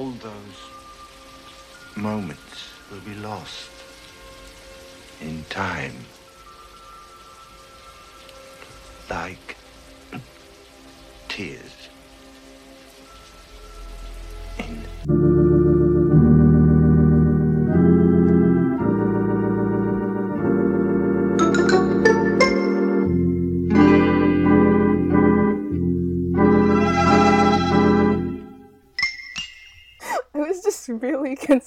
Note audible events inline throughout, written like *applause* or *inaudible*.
all those moments will be lost in time. Like *clears throat* tears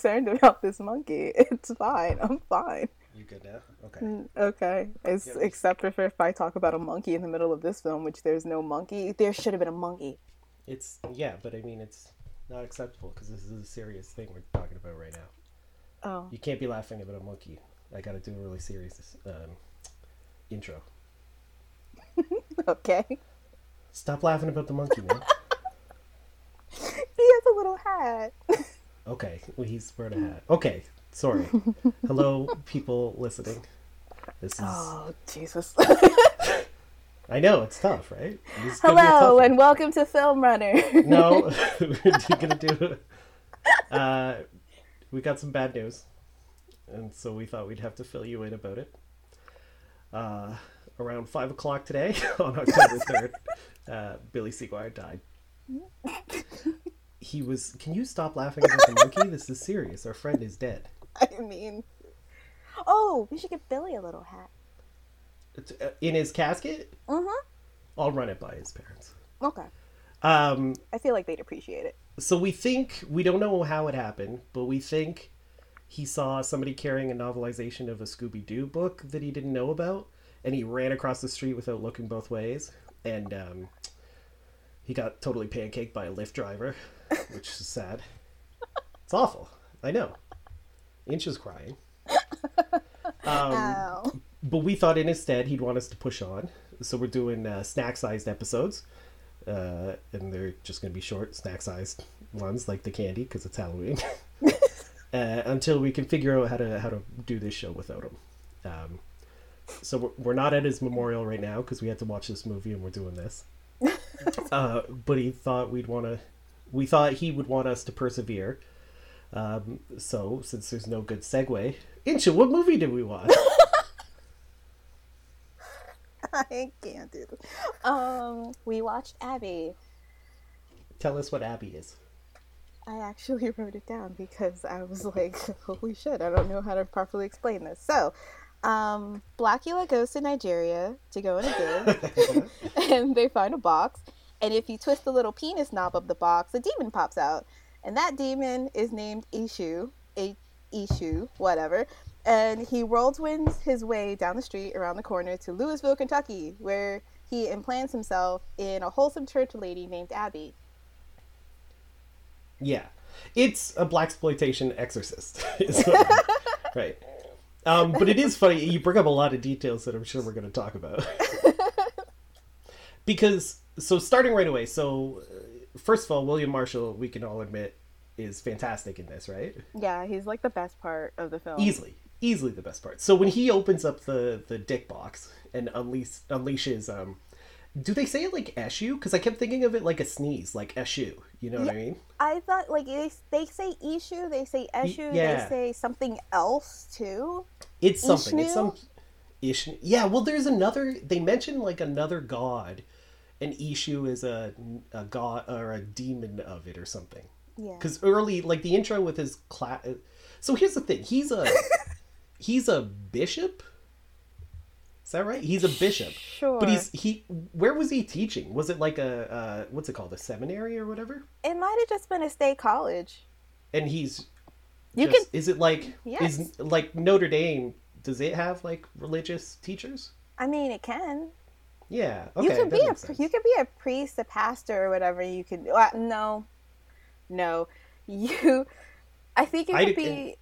concerned about this monkey. *laughs* It's fine. I'm fine. You good now? Okay. Mm, Okay. It's, Yep. Except for if I talk about a monkey in the middle of this film, which there's no monkey. There should have been a monkey. It's yeah, but I mean it's not acceptable because this is a serious thing we're talking about right now. Oh. You can't be laughing about a monkey. I got to do a really serious um, intro. *laughs* Okay. Stop laughing about the monkey, man. *laughs* He has a little hat. Okay, well, he's wearing a hat. Okay, sorry. *laughs* Hello, people listening. This is. Oh, Jesus. I know it's tough, right? This is gonna be a Hello, and welcome to Film Runner. no, *laughs* we're *laughs* gonna do. Uh, we got some bad news, and so we thought we'd have to fill you in about it. Uh, around five o'clock today, on October third, uh, Billy Seaguar died. He was. Can you stop laughing about the monkey? This is serious. Our friend is dead. *laughs* I mean. Oh, we should give Billy a little hat. Uh, In his casket, Mm hmm. I'll run it by his parents. Okay. Um, I feel like they'd appreciate it. so we think we don't know how it happened, but we think he saw somebody carrying a novelization of a Scooby Doo book that he didn't know about, and he ran across the street without looking both ways, and um, he got totally pancaked by a Lyft driver, which is sad. It's awful. I know. Inch is crying. *laughs* Um, but we thought in his stead he'd want us to push on, so we're doing uh, snack-sized episodes, uh, and they're just going to be short, snack-sized ones like the candy because it's Halloween. *laughs* uh, until we can figure out how to how to do this show without him. Um, so we're, we're not at his memorial right now because we had to watch this movie and we're doing this. *laughs* uh, but he thought we'd want to. We thought he would want us to persevere. Um, so since there's no good segue, Incha, what movie did we watch? *laughs* *laughs* I can't do this. Um, we watched Abby. Tell us what Abby is. I actually wrote it down because I was like, holy shit, I don't know how to properly explain this. So, um, Blackula goes to Nigeria to go in a dig, *laughs* *laughs* and they find a box. And if you twist the little penis knob of the box, a demon pops out. And that demon is named Ishu, a Ishu, whatever. And he whirlwinds his way down the street around the corner to Louisville, Kentucky, where he implants himself in a wholesome church lady named Abby. Yeah, it's a black exploitation exorcist, *laughs* right? Um, but it is funny. You bring up a lot of details that I'm sure we're going to talk about. *laughs* because so starting right away. So uh, first of all, William Marshall, we can all admit, is fantastic in this, right? Yeah, he's like the best part of the film. Easily, easily the best part. So when he opens up the the dick box and unleash unleashes um. Do they say it like eshu? Because I kept thinking of it like a sneeze, like eshu. You know what I mean? I thought like they, they say Ishu, they say Eshu, yeah. they say something else too. It's something. It's some Ish. Yeah. Well, there's another. They mention like another god, and Ishu is a a god or a demon of it or something. Yeah. Because early, like the intro with his class. Uh, so here's the thing. He's a *laughs* he's a bishop. Is that right? He's a bishop. Sure. But he's he. Where was he teaching? Was it like a uh, what's it called, a seminary or whatever? It might have just been a state college. And he's. You just, can Is it like Yes. is like Notre Dame? Does it have like religious teachers? I mean it can. Yeah. Okay. you could be a sense. you could be a priest, a pastor or whatever you could uh, no. No. *laughs* You I think it I could d- be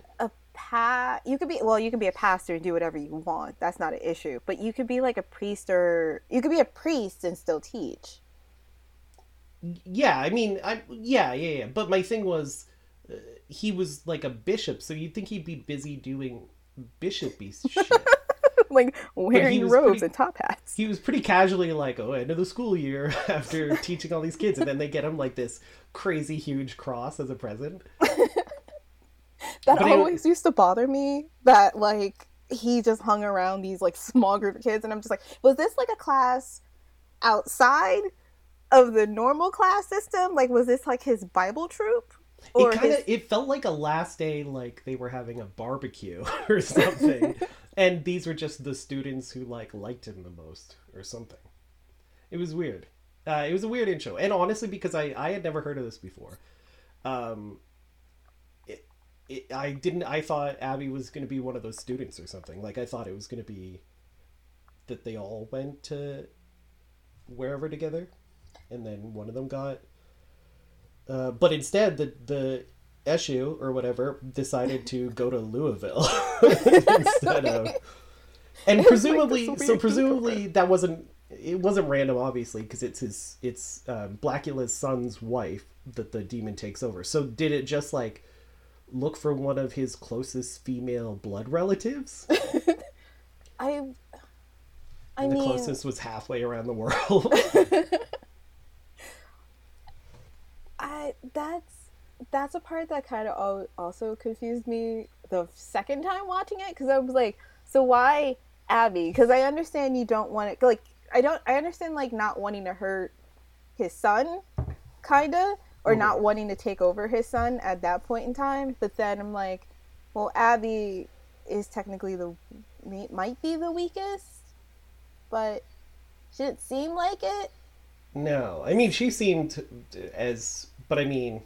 pa you could be well, you can be a pastor and do whatever you want. That's not an issue. But you could be like a priest or you could be a priest and still teach. Yeah. I mean, I yeah yeah yeah. But my thing was, uh, he was like a bishop, so you'd think he'd be busy doing bishopy *laughs* shit. like wearing robes pretty- and top hats. he was pretty casually like, "Oh, end of the school year," *laughs* after teaching all these kids, and then they get him like this crazy huge cross as a present. *laughs* That But it- always used to bother me. That like he just hung around these like small group of kids, and I'm just like, was this like a class outside of the normal class system? Like, was this like his Bible troop? it kind his- of it felt like a last day like they were having a barbecue *laughs* or something *laughs* and these were just the students who like liked him the most or something it was weird uh, it was a weird intro and honestly because i i had never heard of this before um it, i didn't i thought abby was going to be one of those students or something like i thought it was going to be that they all went to wherever together and then one of them got uh, but instead, the the Eshu or whatever decided to go to Louisville *laughs* instead of, and presumably, this so presumably that wasn't it wasn't random, obviously, because it's his it's um, Blackula's son's wife that the demon takes over. So did it just like look for one of his closest female blood relatives? *laughs* I. I the mean, closest was halfway around the world. *laughs* I that's that's a part that kind of also confused me the second time watching it because I was like, so why Abby? Because I understand you don't want it. Like I don't. I understand like not wanting to hurt his son, kinda, or not Mhm. wanting to take over his son at that point in time. But then I'm like, well, Abby is technically the might be the weakest, but should it seem like it? No, I mean she seemed as, but I mean,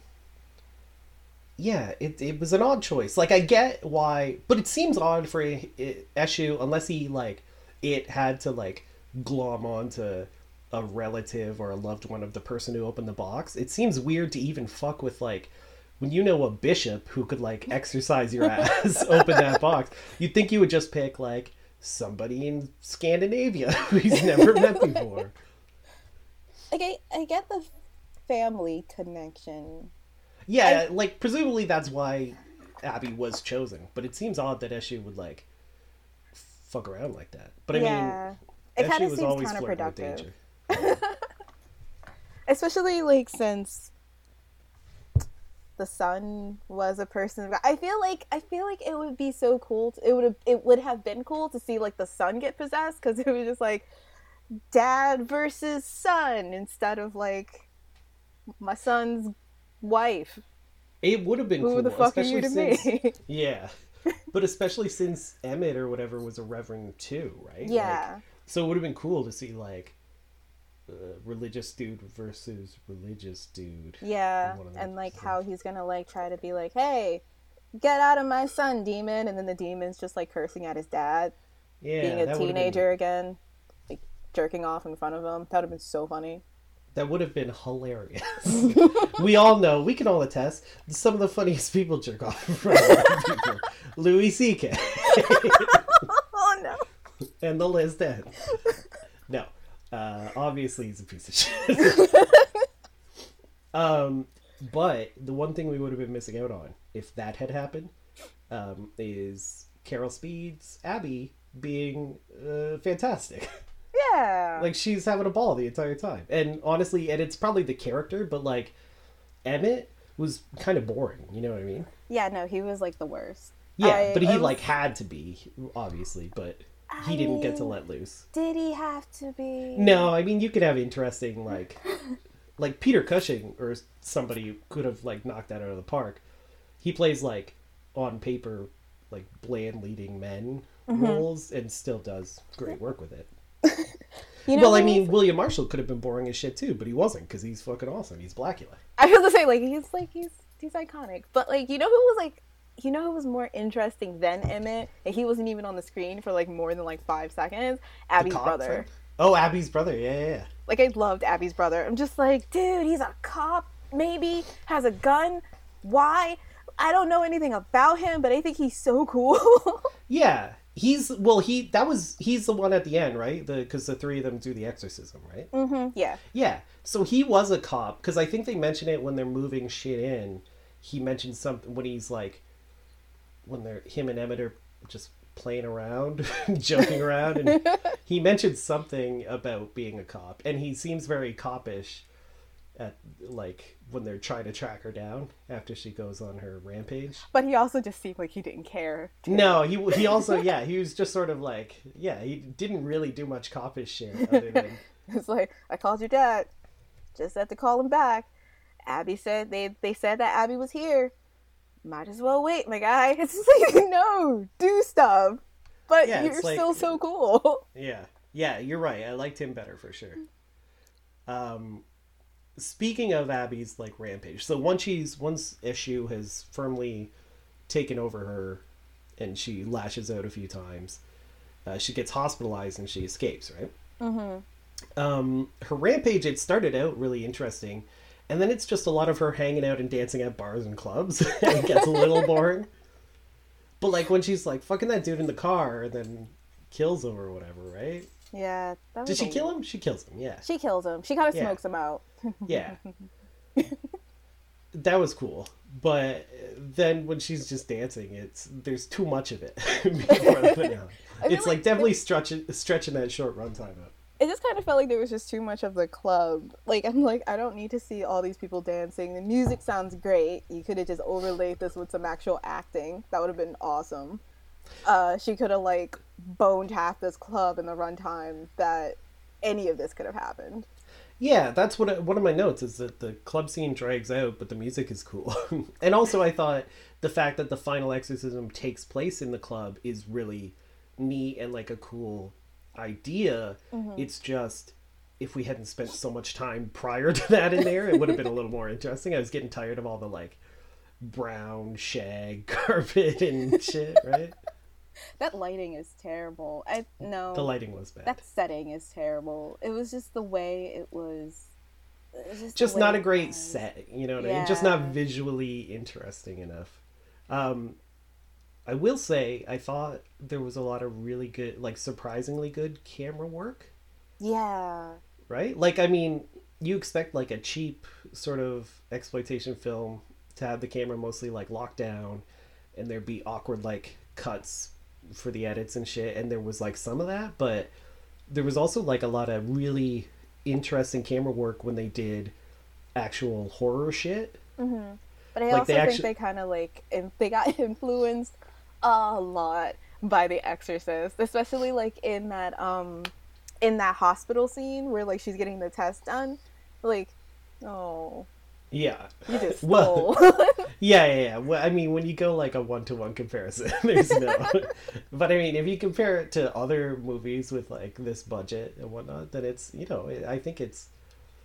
yeah, it it was an odd choice. Like I get why, but it seems odd for Eshu unless he like it had to like glom onto a relative or a loved one of the person who opened the box. It seems weird to even fuck with like when you know a bishop who could like *laughs* exorcise your ass *laughs* open that box. You'd think you would just pick like somebody in Scandinavia *laughs* who he's never met before. Like I, I get the family connection. Yeah, like presumably that's why Abby was chosen, but it seems odd that Eshu would like fuck around like that. But I yeah, mean, it kind of seems always flirting with counterproductive. *laughs* especially like since the son was a person. I feel like I feel like it would be so cool. To, it would have it would have been cool to see like the son get possessed because it was just like dad versus son instead of like my son's wife. It would have been Who cool, the fuck especially to since me? *laughs* yeah, but especially since Emmett or whatever was a reverend too, right? Like, yeah. so it would have been cool to see like uh, religious dude versus religious dude. Yeah, one of the and like episodes. how he's gonna like try to be like, "Hey, get out of my son, demon!" And then the demon's just like cursing at his dad, Yeah, being a would've been- teenager again, like jerking off in front of him. That would have been so funny. That would have been hilarious. *laughs* *laughs* we all know, we can all attest, some of the funniest people jerk off in front of people. *laughs* Louis C.K. Oh no! and the list ends. No, uh, obviously he's a piece of shit. *laughs* um, but the one thing we would have been missing out on if that had happened um, is Carol Speed's Abby being uh, fantastic. Yeah, like she's having a ball the entire time and honestly and it's probably the character but like emmett was kind of boring you know what i mean yeah. No, he was like the worst. yeah I- but he was- like had to be obviously but he I didn't get to let loose Did he have to be? no i mean you could have interesting like *laughs* like peter cushing or somebody who could have like knocked that out of the park he plays like on paper like bland leading men Mm-hmm. roles and still does great work with it *laughs* You know, well, I mean, was- William Marshall could have been boring as shit too, but he wasn't because he's fucking awesome. He's Blackula. I was gonna say like he's like he's he's iconic, but like you know who was like. You know who was more interesting than Emmett? And he wasn't even on the screen for like more than like five seconds. Abby's brother. friend? Oh, Abby's brother. Yeah, yeah, yeah. Like I loved Abby's brother. I'm just like, dude, he's a cop, maybe has a gun. Why? I don't know anything about him, but I think he's so cool. *laughs* Yeah, he's well. He that was he's the one at the end, right? The because the three of them do the exorcism, right? Mm-hmm. Yeah. Yeah. So he was a cop because I think they mention it when they're moving shit in. He mentions something when he's like, when they're him and Emmett are just playing around, *laughs* joking around, and *laughs* he mentioned something about being a cop, and he seems very copish at like when they're trying to track her down after she goes on her rampage. But he also just seemed like he didn't care. too. No, he he also *laughs* yeah he was just sort of like yeah he didn't really do much copish shit other than It's like I called your dad, just had to call him back. Abby said they they said that Abby was here. Might as well wait, my guy. It's just *laughs* like no, do stuff. But Yeah, you're like- still so cool. *laughs* Yeah, yeah, you're right. I liked him better for sure. Um, speaking of Abby's like rampage, so once she's once issue has firmly taken over her, and she lashes out a few times, uh, she gets hospitalized and she escapes. Right. Mm-hmm. Um, her rampage it started out really interesting, and then it's just a lot of her hanging out and dancing at bars and clubs. *laughs* it gets a little *laughs* boring. But like when she's like fucking that dude in the car, and then kills him or whatever, right? Yeah. That Did she a- kill him? She kills him. Yeah, She kills him. She kind of Yeah. smokes him out. *laughs* yeah. that was cool, but then when she's just dancing, it's there's too much of it before the finale. I feel It's like like definitely stretching stretching that short runtime out. It just kind of felt like there was just too much of the club. Like I'm like I don't need to see all these people dancing. The music sounds great. You could have just overlaid this with some actual acting. That would have been awesome. Uh, she could have like boned half this club in the runtime that any of this could have happened. Yeah, that's what I, one of my notes is that the club scene drags out, but the music is cool. *laughs* and also, I thought the fact that the final exorcism takes place in the club is really neat and like a cool idea. It's just if we hadn't spent so much time prior to that in there, it would have been a little more interesting. I was getting tired of all the like brown shag *laughs* carpet and shit, right? That lighting is terrible. I no. The lighting was bad. that setting is terrible. It was just the way it was. it was just just not a great set you know what i mean just not visually interesting enough um i will say i thought there was a lot of really good like surprisingly good camera work Yeah. right like i mean you expect like a cheap sort of exploitation film to have the camera mostly like locked down and there'd be awkward like cuts for the edits and shit and there was like some of that but there was also like a lot of really interesting camera work when they did actual horror shit Mhm. But I Like, also think actu- they kind of like in, they got *laughs* influenced a lot by The Exorcist, especially like in that um in that hospital scene where like she's getting the test done. Like, oh, yeah you just *laughs* Well- *laughs* *laughs* Yeah, yeah, yeah. Well, I mean, when you go like a one to one comparison, there's no. but I mean, if you compare it to other movies with like this budget and whatnot, then it's you know I think it's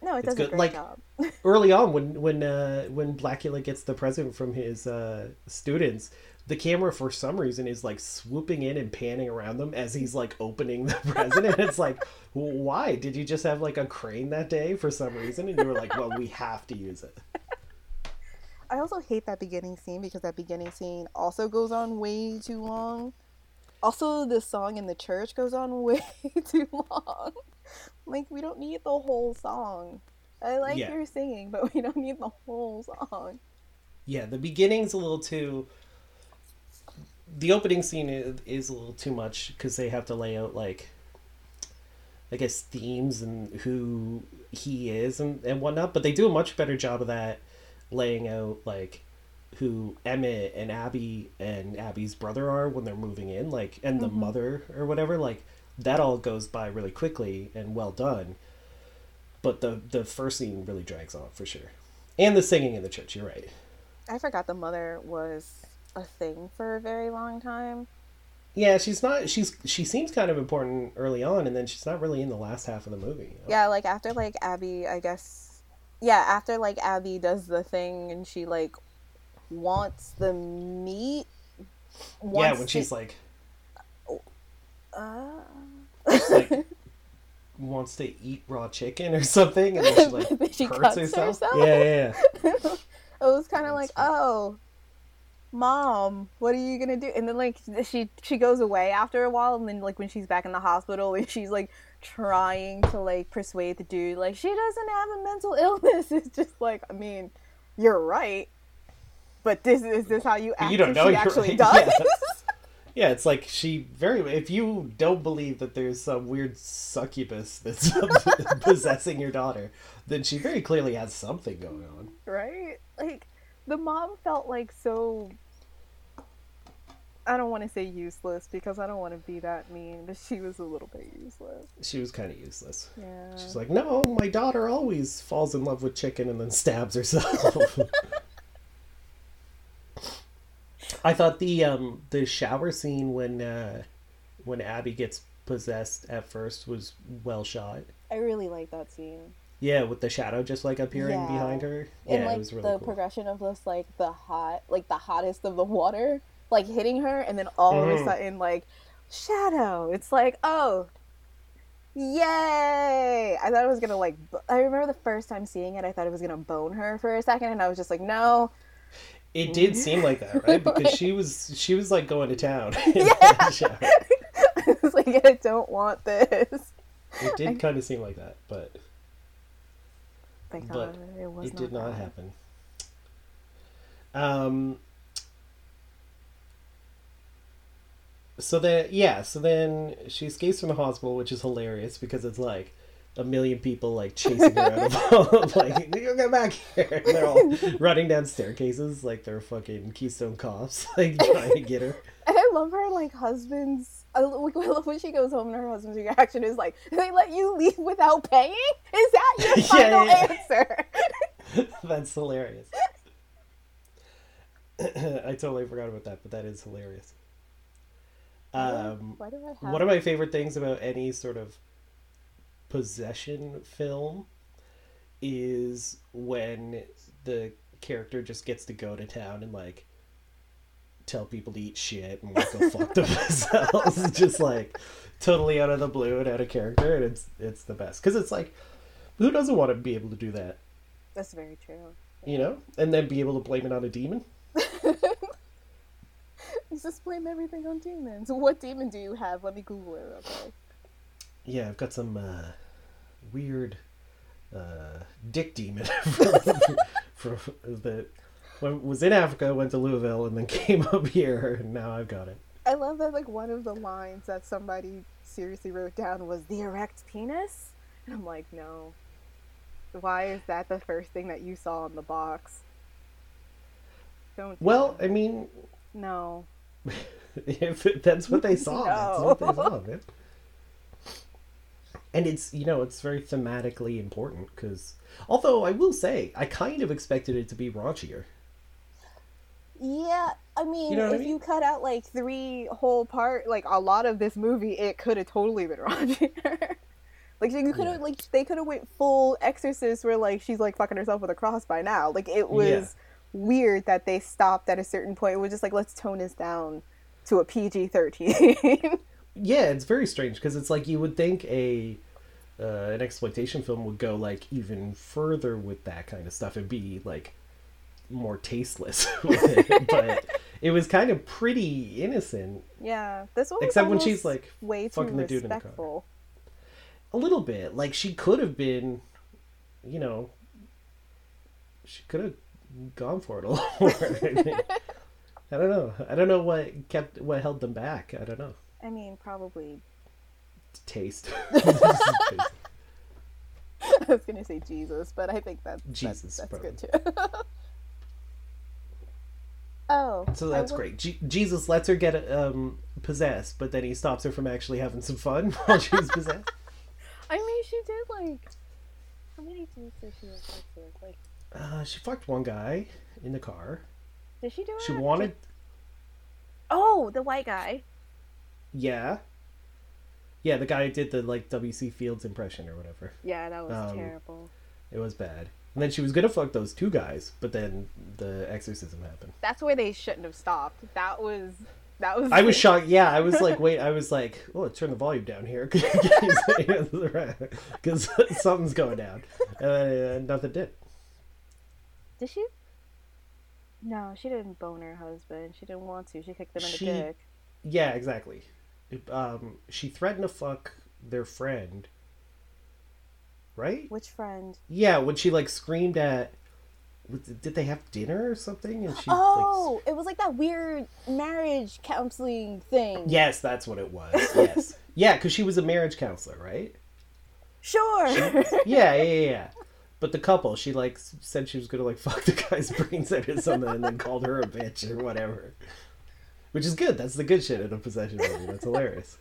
no, it It's does a good, like- job. early on when when uh, when Blackula gets the present from his uh, students. The camera, for some reason, is like swooping in and panning around them as he's like opening the *laughs* present. And it's like, why? Did you just have like a crane that day for some reason? And you were like, well, we have to use it. I also hate that beginning scene because that beginning scene also goes on way too long. Also, the song in the church goes on *laughs* way too long. Like, we don't need the whole song. I like Yeah. your singing, but we don't need the whole song. Yeah, the beginning's a little too. The opening scene is, is a little too much because they have to lay out like, I guess themes and who he is and and whatnot. But they do a much better job of that, laying out like who Emmett and Abby and Abby's brother are when they're moving in, like and the mm-hmm. mother or whatever. Like that all goes by really quickly and well done. But the the first scene really drags on for sure, and the singing in the church. You're right. I forgot the mother was a thing for a very long time. Yeah, she's not. She's she seems kind of important early on, and then she's not really in the last half of the movie. Yeah, like after like Abby, I guess. Yeah, after like Abby does the thing and she like wants the meat. yeah, when to- she's like, Uh... she's like *laughs* wants to eat raw chicken or something, and then she like *laughs* she hurts cuts herself. herself? Yeah, yeah, yeah. *laughs* it was kind of like, oh, mom, what are you gonna do? And then like she she goes away after a while, and then like when she's back in the hospital, and *laughs* she's like trying to like persuade the dude, like she doesn't have a mental *laughs* illness. It's just like, I mean, you're right, but this is this how you act? you don't know she actually right. *laughs* does. Yeah. Yeah, it's like she very. If you don't believe that there's some weird succubus that's possessing your daughter, then she very clearly has something going on. Right? Like, the mom felt like so. I don't want to say useless because I don't want to be that mean, but she was a little bit useless. She was kind of useless. Yeah. She's like, no, my daughter always falls in love with chicken and then stabs herself. *laughs* I thought the um the shower scene when uh when Abby gets possessed at first was well shot. I really like that scene. Yeah, with the shadow just like appearing Yeah. behind her. Yeah, and like it was really the cool. progression of this like the hot like the hottest of the water like hitting her and then all of a Mhm. sudden like shadow it's like oh yay i thought it was gonna like b- i remember the first time seeing it i thought it was gonna bone her for a second and i was just like no It did seem like that, right? *laughs* Because she was she was like going to town. *laughs* Yeah. *laughs* i was like i don't want this It did kind of seem like that, but Thank But God it was it did not that. happen. Um. So then, yeah. So then she escapes from the hospital, which is hilarious because it's like a million people like chasing her out of *laughs* *laughs* like you get back here. And they're all running down staircases like they're fucking Keystone cops, *laughs* like trying to get her. And I love her like husband's. I I love when she goes home and her husband's reaction is like, "They let you leave without paying? Is that your Yeah, final yeah. answer?" That's hilarious. *clears throat* I totally forgot about that, but that is hilarious. Um, Why do I one of my favorite things about any sort of possession film is when the character just gets to go to town and like tell people to eat shit and like go *laughs* fuck themselves. Just like totally out of the blue and out of character and it's it's the best. Because it's like who doesn't want to be able to do that? That's very true. you know? And then be able to blame it on a demon *laughs* You just blame everything on demons. *laughs* What demon do you have? Let me Google it. Okay. yeah i've got some uh, weird uh, dick demon *laughs* the when was in africa went to louisville and then *laughs* came up here and now i've got it I love that like one of the lines that somebody seriously wrote down was the erect penis, and I'm like, no. Why is that the first thing that you saw in the box? Don't. well that. i mean no. If that's what they saw that's No. what they saw man. and it's you know it's very thematically important because although i will say i kind of expected it to be raunchier Yeah, I mean, You know what I if mean? you cut out like three whole part, like a lot of this movie, it could have totally been *laughs* raunchier. like you could have, Yeah. like they could have went full Exorcist, where like she's like fucking herself with a cross by now. Like it was Yeah. Weird that they stopped at a certain point. It was just like let's tone this down to a PG thirteen. *laughs* yeah it's very strange because it's like you would think a uh, an exploitation film would go like even further with that kind of stuff and be like more tasteless *laughs* it but it was kind of pretty innocent yeah, this one. Except when she's, like, way too fucking the dude in the car. a little bit like she could have been you know she could have gone for it a *laughs* little more i don't know i don't know what kept what held them back i don't know I mean, probably. taste *laughs* *laughs* I was gonna say Jesus, but I think that Jesus, that's, that's probably. good too. oh, so that's great Je- jesus lets her get um possessed but then he stops her from actually having some fun while she's possessed I mean, she did like. How many dudes did she with? Like, uh, she fucked one guy in the car did she do it? she wanted Oh, the white guy. yeah yeah the guy who did the like wc fields impression or whatever Yeah, that was Um, terrible. It was bad. And then she was gonna fuck those two guys, but then the exorcism happened. That's where they shouldn't have stopped. That was. That was. I was *laughs* shocked. Yeah, I was like, wait, I was like, oh, turn the volume down here *laughs* because *laughs* something's going down, and uh, nothing did. Did she? No, she didn't bone her husband. She didn't want to. She kicked him in the dick. Yeah, exactly. Um, she threatened to fuck their friend, right? Which friend? Yeah, when she like screamed at did they have dinner or something? And she Oh, it was like that weird marriage counseling thing. yes, that's what it was. *laughs* Yes, yeah, because she was a marriage counselor, right? Sure. Yeah, yeah, yeah. yeah. But the couple, she like said she was gonna like *laughs* fuck the guy's brains out or something, and then called her a bitch or whatever. Which is good. That's the good shit in a possession movie. That's hilarious.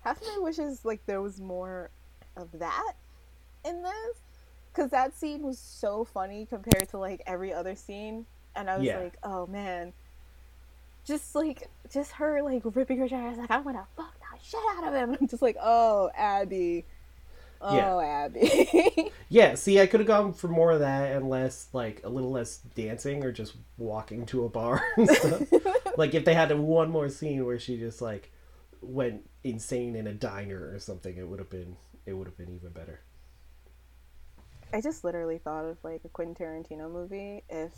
Half of me wishes like there was more of that in this, because that scene was so funny compared to like every other scene, and I was Yeah. like, oh man, just like just her like ripping her dress, like I'm gonna fuck that shit out of him. *laughs* I'm just like, oh Abby, oh Yeah. Abby. *laughs* Yeah, see, I could have gone for more of that and less, like, a little less dancing or just walking to a bar *laughs* and stuff. *laughs* like, if they had one more scene where she just, like, went insane in a diner or something, it would have been, it would have been even better. I just literally thought of like a Quentin Tarantino movie if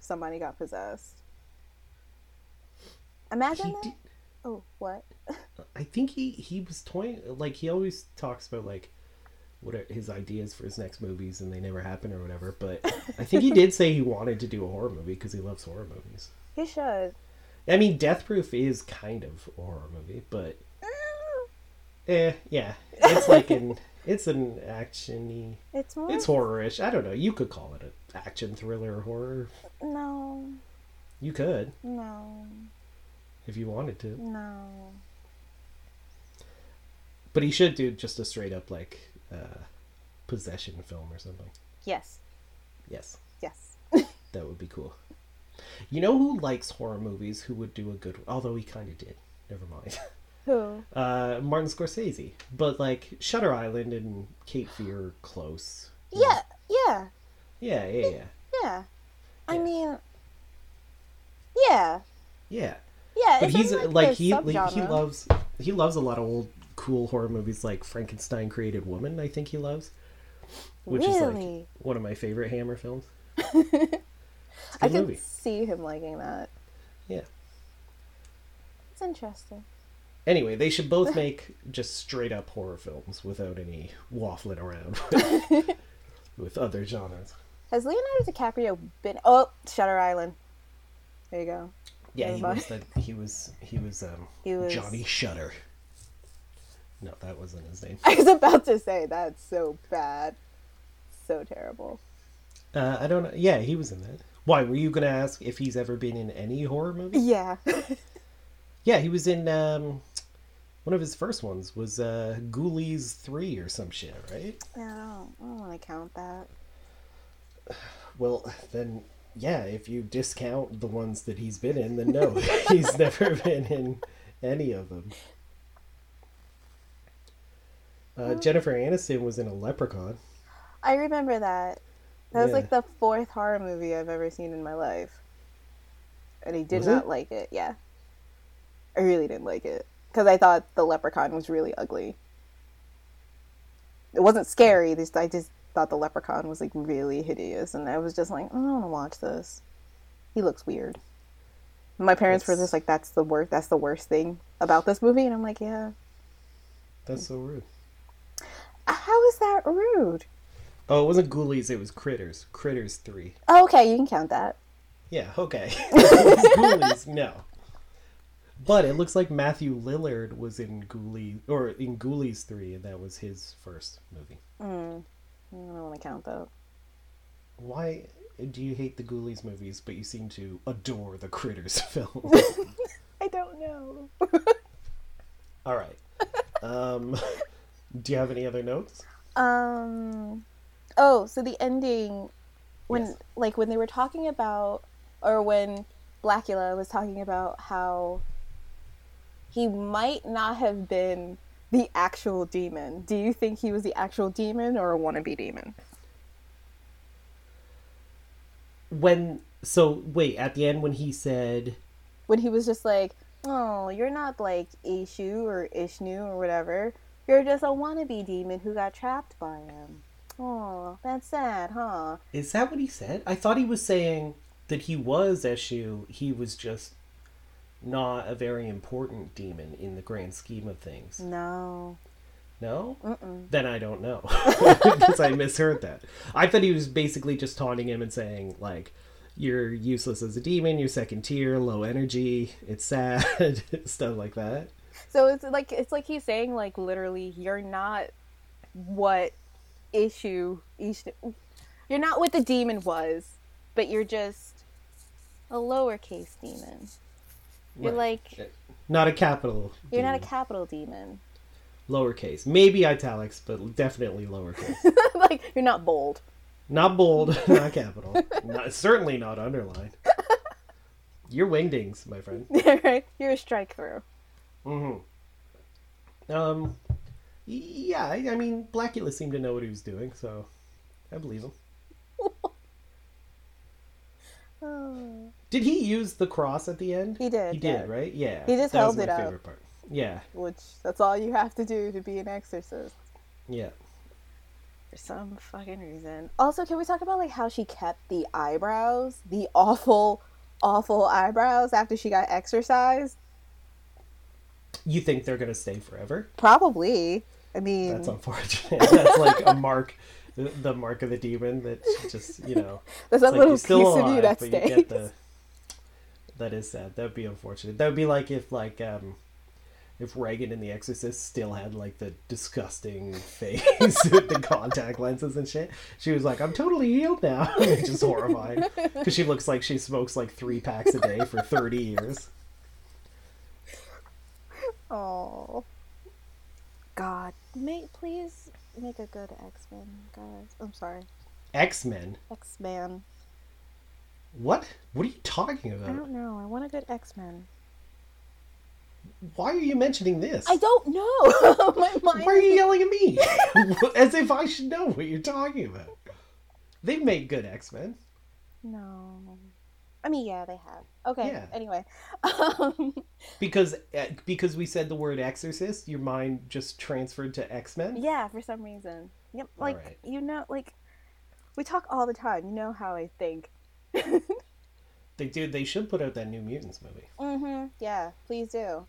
somebody got possessed. Imagine He that. did, Oh, what? I think he, he was toying, like, he always talks about, like, what are his ideas for his next movies and they never happen or whatever, but I think he did say he wanted to do a horror movie because he loves horror movies. He should. I mean, Death Proof is kind of a horror movie, but Eh, yeah. It's like an *laughs* it's an actiony. It's more. It's horror-ish. I don't know. You could call it an action thriller horror. No, You could no, if you wanted to. no. But he should do just a straight up like uh possession film or something. Yes, Yes. yes. *laughs* That would be cool. You know who likes horror movies who would do a good although he kind of did. Never mind. *laughs* Who? Uh Martin Scorsese. But like Shutter Island and Cape Fear are close. Yeah, yeah, Yeah, yeah, yeah. yeah. I mean, yeah, Yeah. yeah. but he's in, like, he like, he loves he loves a lot of old cool horror movies like Frankenstein created woman I think he loves which is like one of my favorite Hammer films. *laughs* I a I good can see him liking that. Yeah. It's interesting. Anyway, they should both *laughs* make just straight up horror films without any waffling around with, *laughs* with other genres. Has Leonardo DiCaprio been? Oh, Shutter Island. There you go. Yeah, he was the, he was he was um He was- Johnny Shutter. No, that wasn't his name. *laughs* I was about to say that's so bad, so terrible. Uh, I don't know. Yeah, he was in that. Why were you gonna ask if he's ever been in any horror movie? Yeah. *laughs* Yeah, he was in um, one of his first ones was uh, Ghoulies three or some shit, right? I don't. I don't want to count that. *sighs* Well, then yeah, if you discount the ones that he's been in, then no, *laughs* he's never been in any of them. Uh, Jennifer Aniston was in a Leprechaun. I remember that. That was like the fourth horror movie I've ever seen in my life, and I did Was not it? like it. Yeah, I really didn't like it because I thought the leprechaun was really ugly. It wasn't scary. Just I just thought the leprechaun was like really hideous, and I was just like, I don't want to watch this. He looks weird. My parents were just like, "That's the worst. That's the worst thing about this movie," and I'm like, "Yeah." That's so rude. That rude? Oh, it wasn't Ghoulies, it was Critters. Critters three. Oh, okay, you can count that. Yeah, okay. *laughs* Ghoulies, no. But it looks like Matthew Lillard was in Ghoulies or in Ghoulies three, and that was his first movie. Mm, I don't want to count that. Why do you hate the Ghoulies movies, but you seem to adore the Critters *laughs* film? *laughs* I don't know. All right. Um, do you have any other notes? Um. Oh, so the ending, when Yes. like when they were talking about, or when Blackula was talking about how he might not have been the actual demon. Do you think he was the actual demon or a wannabe demon? When so wait at the end when he said When he was just like, "Oh, you're not like Ishu or Ishnu or whatever. You're just a wannabe demon who got trapped by him." Oh, that's sad, huh? Is that what he said? I thought he was saying that he was Eshu. He was just not a very important demon in the grand scheme of things. No. No? Mm-mm. Then I don't know. *laughs* Because I misheard that. I thought he was basically just taunting him and saying, like, you're useless as a demon, you're second tier, low energy, it's sad, *laughs* stuff like that. So it's like it's like he's saying like literally you're not what issue each you're not what the demon was, but you're just a lowercase demon. You're Right. like Not a capital. you're not a capital demon. Lowercase. Maybe italics, but definitely lowercase. *laughs* like you're not bold. not bold, *laughs* not capital. Not, certainly not underlined. *laughs* You're wingdings, my friend. right? You're a strike through. Mm-hmm. Um, yeah, I, I mean, Blackula seemed to know what he was doing, so I believe him. *laughs* Oh. Did he use the cross at the end? He did, He did, yeah. right? Yeah. He just that was held my it up. favorite part. Yeah, Which that's all you have to do to be an exorcist. yeah. For some fucking reason. Also, can we talk about like how she kept the eyebrows, the awful, awful eyebrows after she got exorcised? You think they're gonna stay forever? Probably. I mean, That's unfortunate. *laughs* That's like a mark, the, mark of the demon that just you know. *laughs* there's a it's like little piece still of you alive, that stays. you get the. That is sad. That would be unfortunate. That would be like if like um, if Regan in The Exorcist still had like the disgusting face *laughs* with the contact lenses and shit. She was like, "I'm totally healed now," which is horrifying because she looks like she smokes like three packs a day for thirty years. Oh. God, make please make a good X Men, guys. I'm sorry, X Men. X Man. What? What are you talking about? I don't know. I want a good X Men. Why are you mentioning this? I don't know. *laughs* My mind. Why are you yelling at me? *laughs* *laughs* As if I should know what you're talking about. They've made good X Men. No. I mean, yeah, they have. Okay. Yeah. Anyway, *laughs* um, Because uh, because we said the word exorcist, your mind just transferred to X Men. yeah, for some reason. Yep. Like Alright. you know, like we talk all the time. You know how I think. *laughs* They do. They should put out that New Mutants movie, Mm-hmm. Yeah. Please do.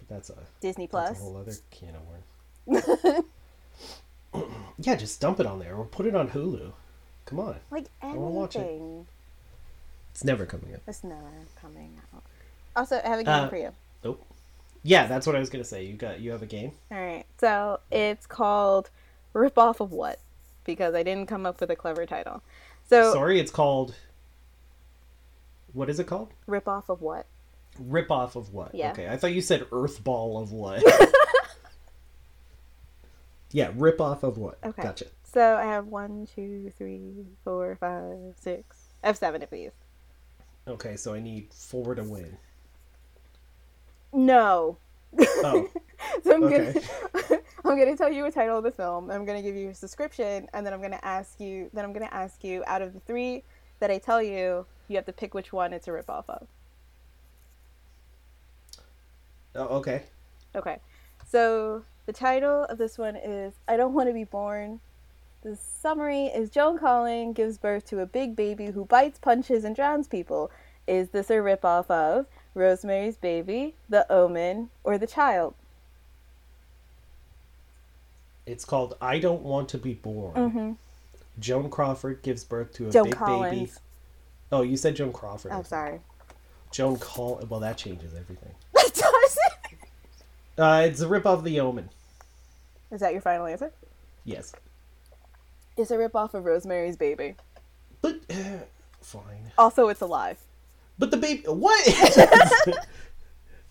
but that's a Disney that's Plus. a whole other can of worms. *laughs* yeah, just dump it on there or put it on Hulu. Come on, like wanna watch it. anything. It's never coming up. It's never coming out. Also, I have a game Uh, for you. Nope. Yeah, that's what I was gonna say. You got you have a game. All right. So it's called "Rip Off of What," because I didn't come up with a clever title. So Sorry, it's called. What is it called? "Rip Off of What." Rip off of what? Yeah. Okay, I thought you said Earth Ball of what. *laughs* yeah, rip off of what? Okay. Gotcha. So I have one, two, three, four, five, six. I have seven of these. Okay, so I need four to win. No. Oh, *laughs* So I'm Okay. gonna *laughs* I'm gonna tell you a title of the film. I'm gonna give you a description, and then I'm gonna ask you. Then I'm gonna ask you out of the three that I tell you, you have to pick which one it's a rip off of. oh okay. Okay. So the title of this one is I Don't Want to Be Born. The summary is Joan Collin gives birth to a big baby who bites, punches, and drowns people. Is this a ripoff of Rosemary's Baby, The Omen, or The Child? It's called I Don't Want to Be Born. Mm-hmm. Joan Crawford gives birth to a Joan big baby. Oh, you said Joan Crawford. I'm sorry. Joan Call. Well, that changes everything. *laughs* That does it. Uh, it's a rip off the Omen. Is that your final answer? Yes, It's a ripoff of Rosemary's Baby. but *sighs* fine. Also, it's alive. But the baby. What? *laughs*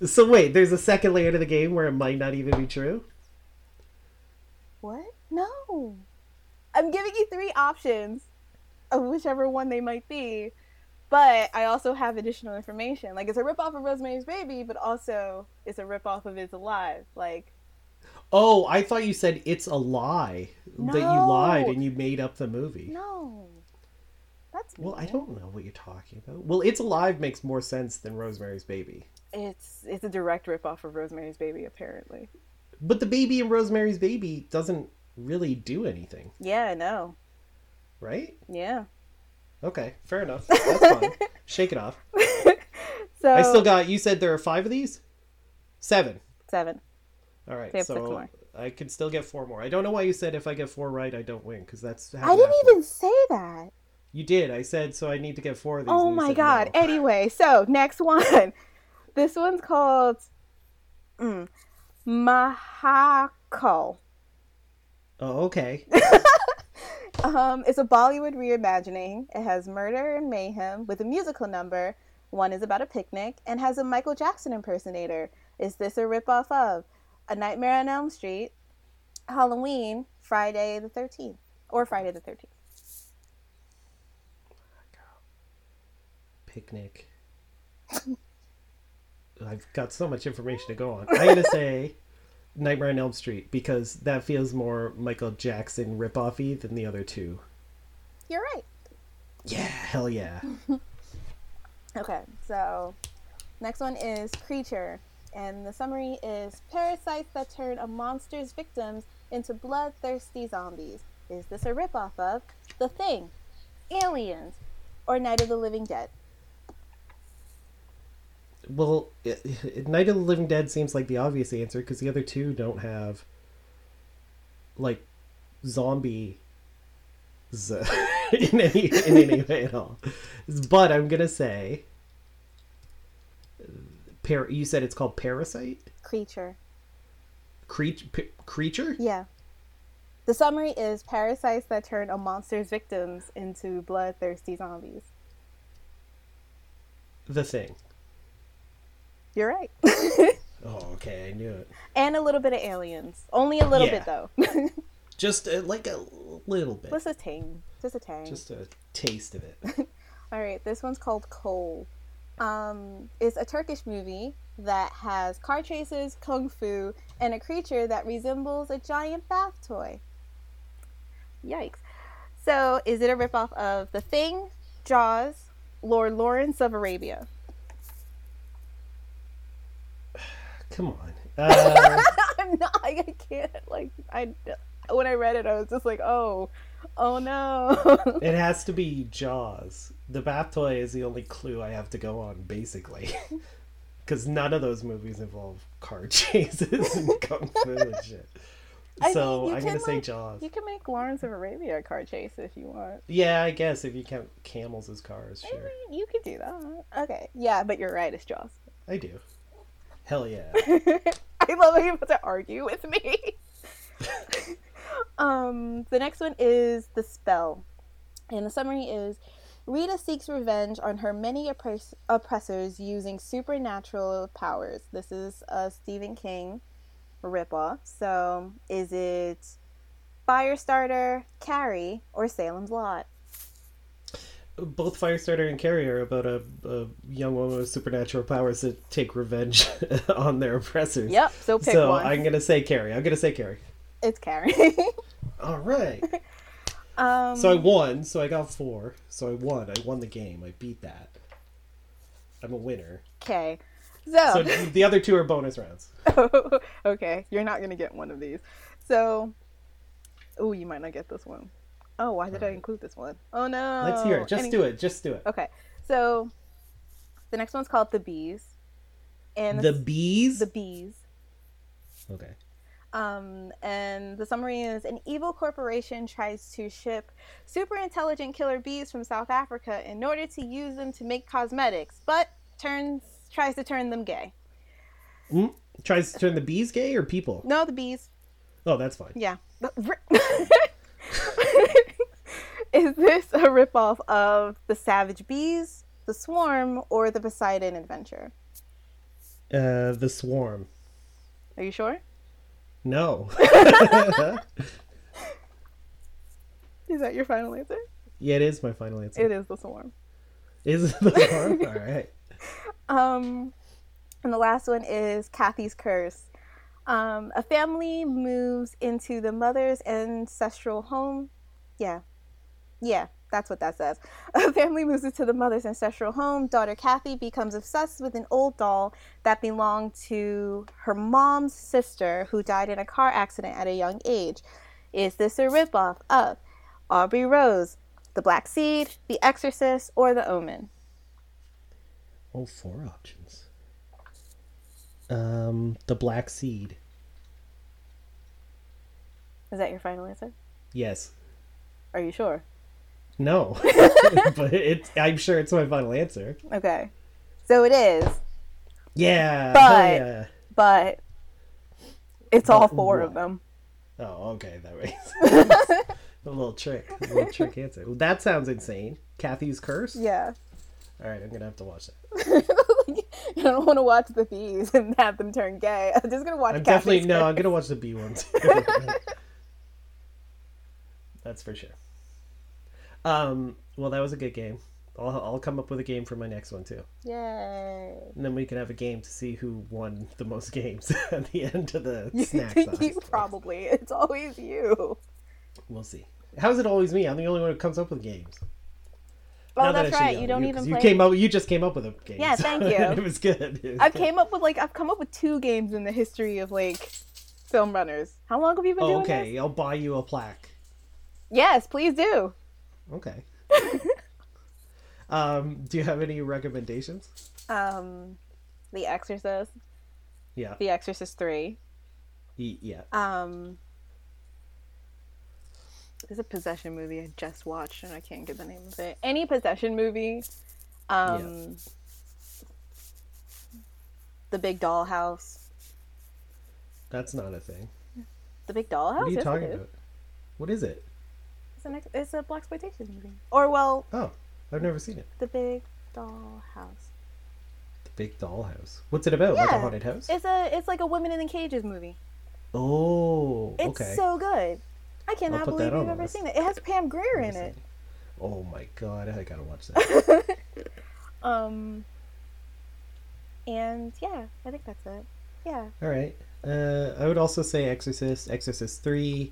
so wait, there's a second layer to the game where it might not even be true. What? No. I'm giving you three options of whichever one they might be. But I also have additional information. Like it's a ripoff of Rosemary's Baby, but also it's a ripoff of It's Alive. Like Oh, I thought you said it's a lie that you lied and you made up the movie. no. That's Well, I don't know what you're talking about. Well, it's alive makes more sense than Rosemary's Baby. It's it's a direct ripoff of Rosemary's Baby, apparently. But the baby in Rosemary's Baby doesn't really do anything, Yeah, I know. right? Yeah. Okay, fair enough. *laughs* That's fine. Shake it off. *laughs* So I still got. You said there are five of these. Seven. seven. All right. So six more. I can still get four more. I don't know why you said if I get four right, I don't win because that's. I didn't even say that. You did. I said so. I need to get four of these. Oh my god. no. Anyway, so next one. *laughs* This one's called mm, Mahakal. Oh, okay. *laughs* Um, it's a Bollywood reimagining. It has murder and mayhem with a musical number. One is about a picnic and has a Michael Jackson impersonator. Is this a ripoff of A Nightmare on Elm Street, Halloween, Friday the 13th, or Friday the 13th? Picnic. *laughs* I've got so much information to go on. I'm gonna say Nightmare on Elm Street because that feels more Michael Jackson ripoffy than the other two. You're right. Yeah, hell yeah. *laughs* Okay, so next one is Creature. And the summary is parasites that turn a monster's victims into bloodthirsty zombies. Is this a ripoff of The Thing, Aliens, or Night of the Living Dead? Well, it, it- Night of the Living Dead seems like the obvious answer because the other two don't have like zombie *laughs* in any in any way at all. But I'm gonna say, par- You said it's called Parasite. Creature. Creature. P- creature. Yeah. The summary is parasites that turn a monster's victims into bloodthirsty zombies. The thing. You're right. *laughs* Oh, okay, I knew it. and a little bit of aliens. Only a little Yeah. bit though. *laughs* Just uh, like a little bit. Just a tang. Just a tang. Just a taste of it. *laughs* All right, this one's called Coal. Um, it's a Turkish movie that has car chases, kung fu, and a creature that resembles a giant bath toy. Yikes. So, is it a ripoff of The Thing, Jaws, Lord Lawrence of Arabia? *sighs* Come on. Uh, *laughs* I'm not, I can't, like, I, when I read it, I was just like, oh, oh no. It *laughs* has to be Jaws. The bath toy is the only clue I have to go on, basically. *laughs* Because none of those movies involve car *laughs* chases and kung fu and shit. I So mean, I'm gonna say Jaws. you can make Lawrence of Arabia a car chase if you want. Yeah, I guess if you count camels as cars, I mean, you could do that. Okay. Yeah, but you're right. It's Jaws. I do. Hell yeah. I love how you're about to argue with me. Um, the next one is The Spell. And the summary is Rita seeks revenge on her many oppress- oppressors using supernatural powers. This is a Stephen King ripoff. So, is it Firestarter, Carrie, or Salem's Lot? Both Firestarter and Carrie are about a, a young woman with supernatural powers that take revenge *laughs* on their oppressors. Yep, so pick so one. I'm gonna say Carrie. I'm gonna say Carrie. It's Carrie. *laughs* All right. um, So I won. So I got four. So I won. I won the game. I beat that. I'm a winner. okay. So the other two are bonus rounds. *laughs* okay, you're not gonna get one of these. So, oh, you might not get this one. Oh, why did I include this one? Oh no. Let's hear it. Just Any- do it. Just do it. Okay, so the next one's called the bees, and The bees. the bees. Okay. Um, and the summary is an evil corporation tries to ship super intelligent killer bees from South Africa in order to use them to make cosmetics, but turns tries to turn them gay. Mm? Tries to turn the bees gay or people? No, the bees. Oh, that's fine. Yeah. *laughs* Is this a ripoff of The Savage Bees, The Swarm, or The Poseidon Adventure? Uh, the swarm. Are you sure? No. *laughs* Is that your final answer? yeah, it is my final answer. It is The Swarm. Is it the swarm? *laughs* All right. Um, and the last one is Kathy's Curse. Um, a family moves into the mother's ancestral home. Yeah. Yeah, that's what that says. *laughs* A family moves into the mother's ancestral home. Daughter Kathy becomes obsessed with an old doll that belonged to her mom's sister who died in a car accident at a young age. Is this a ripoff of Audrey Rose, The Black Seed, The Exorcist, or The Omen? Oh, four options. Um, the black seed. Is that your final answer? Yes. Are you sure? No. *laughs* but it, I'm sure it's my final answer. Okay. So it is, Yeah. But- yeah. but it's all four what? of them. Oh, okay. That makes *laughs* a little trick. A little *laughs* trick answer. Well, that sounds insane. Kathy's curse. Yeah. All right, I'm gonna have to watch that. I don't want to watch the bees and have them turn gay. I'm just gonna watch. I'm definitely Kathy's no. I'm gonna watch the B ones. That's for sure. Um. Well, that was a good game. I'll I'll come up with a game for my next one too, Yay! and then we can have a game to see who won the most *laughs* games *laughs* at the end of the *laughs* snack you probably. It's always you. We'll see. How's it always me? I'm the only one who comes up with games. Oh, that's should right. You don't 'cause even You play. came up. You just came up with a game. Yeah, thank you. it was good. It was I've good. came up with like I've come up with two games in the history of like film runners. How long have you been Oh, doing okay. this? I'll buy you a plaque. Yes, please do. Okay. um, do you have any recommendations? Um, The Exorcist, Yeah. The Exorcist Three. Y- Yeah. Um, there's a possession movie I just watched and I can't get the name of it. Any possession movie. Um, The Big Doll House. That's not a thing. The Big Doll House. What are you Yes, talking about? What is it? It's an ex- it's a black exploitation movie. Or well, Oh, I've never seen it. The Big Doll House. The Big Dollhouse. What's it about? Like a Yeah. haunted house? It's a it's like a women in the cages movie. Oh, It's okay. so good. I cannot put believe that on you've the ever list. seen it. It has Pam Grier in it. Oh my god, I gotta watch that. *laughs* Um, and yeah, I think that's it. Yeah. All right. Uh, I would also say Exorcist, Exorcist Three.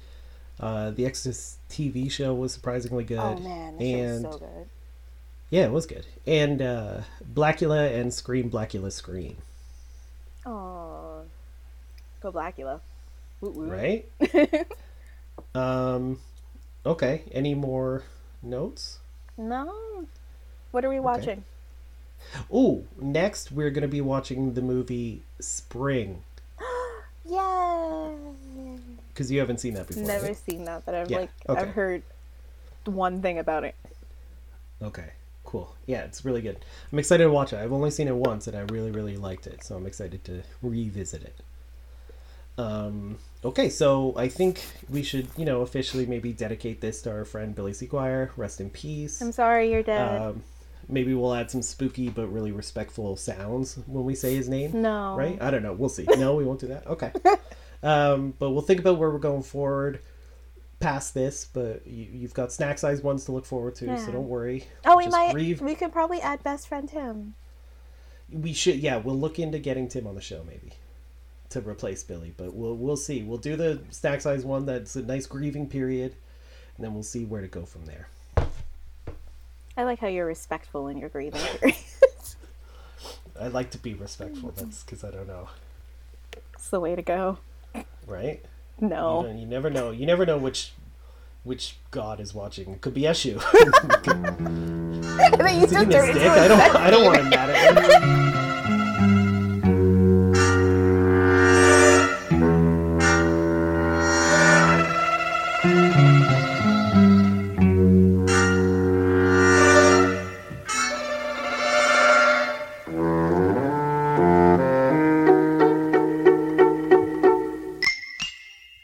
Uh, the Exorcist TV show was surprisingly good. Oh man, this and so good. yeah, it was good. And uh, Blacula and Scream, Blacula Scream. Oh, go Blacula. Woot. Right. *laughs* um. Okay. Any more notes? No. What are we watching? Okay. Oh, next we're gonna be watching the movie Spring *gasps* Yay! Because you haven't seen that before. I've never right? seen that, but I've Yeah, like okay. I've heard one thing about it. Okay, cool. Yeah, it's really good. I'm excited to watch it. I've only seen it once, and I really, really liked it. So I'm excited to revisit it. Um. Okay, so I think we should, you know, officially maybe dedicate this to our friend Billy Sequire. Rest in peace. I'm sorry you're dead. Um, maybe we'll add some spooky but really respectful sounds when we say his name. no. Right? I don't know. We'll see. No, we won't do that. Okay. *laughs* um, but we'll think about where we're going forward past this. But you, you've got snack size ones to look forward to, Yeah. so don't worry. Oh, we Just might. grieve- We could probably add best friend Tim. We should. Yeah, we'll look into getting Tim on the show maybe to replace Billy. But we'll we'll see. We'll do the snack size one. That's a nice grieving period, and then we'll see where to go from there. I like how you're respectful in your grieving *laughs* period. I like to be respectful. That's because I don't know, it's the way to go. Right? You, No. don't- you never know. You never know which which god is watching. It could be Eshu. you Sadistic. I don't. I don't want to *laughs* mad at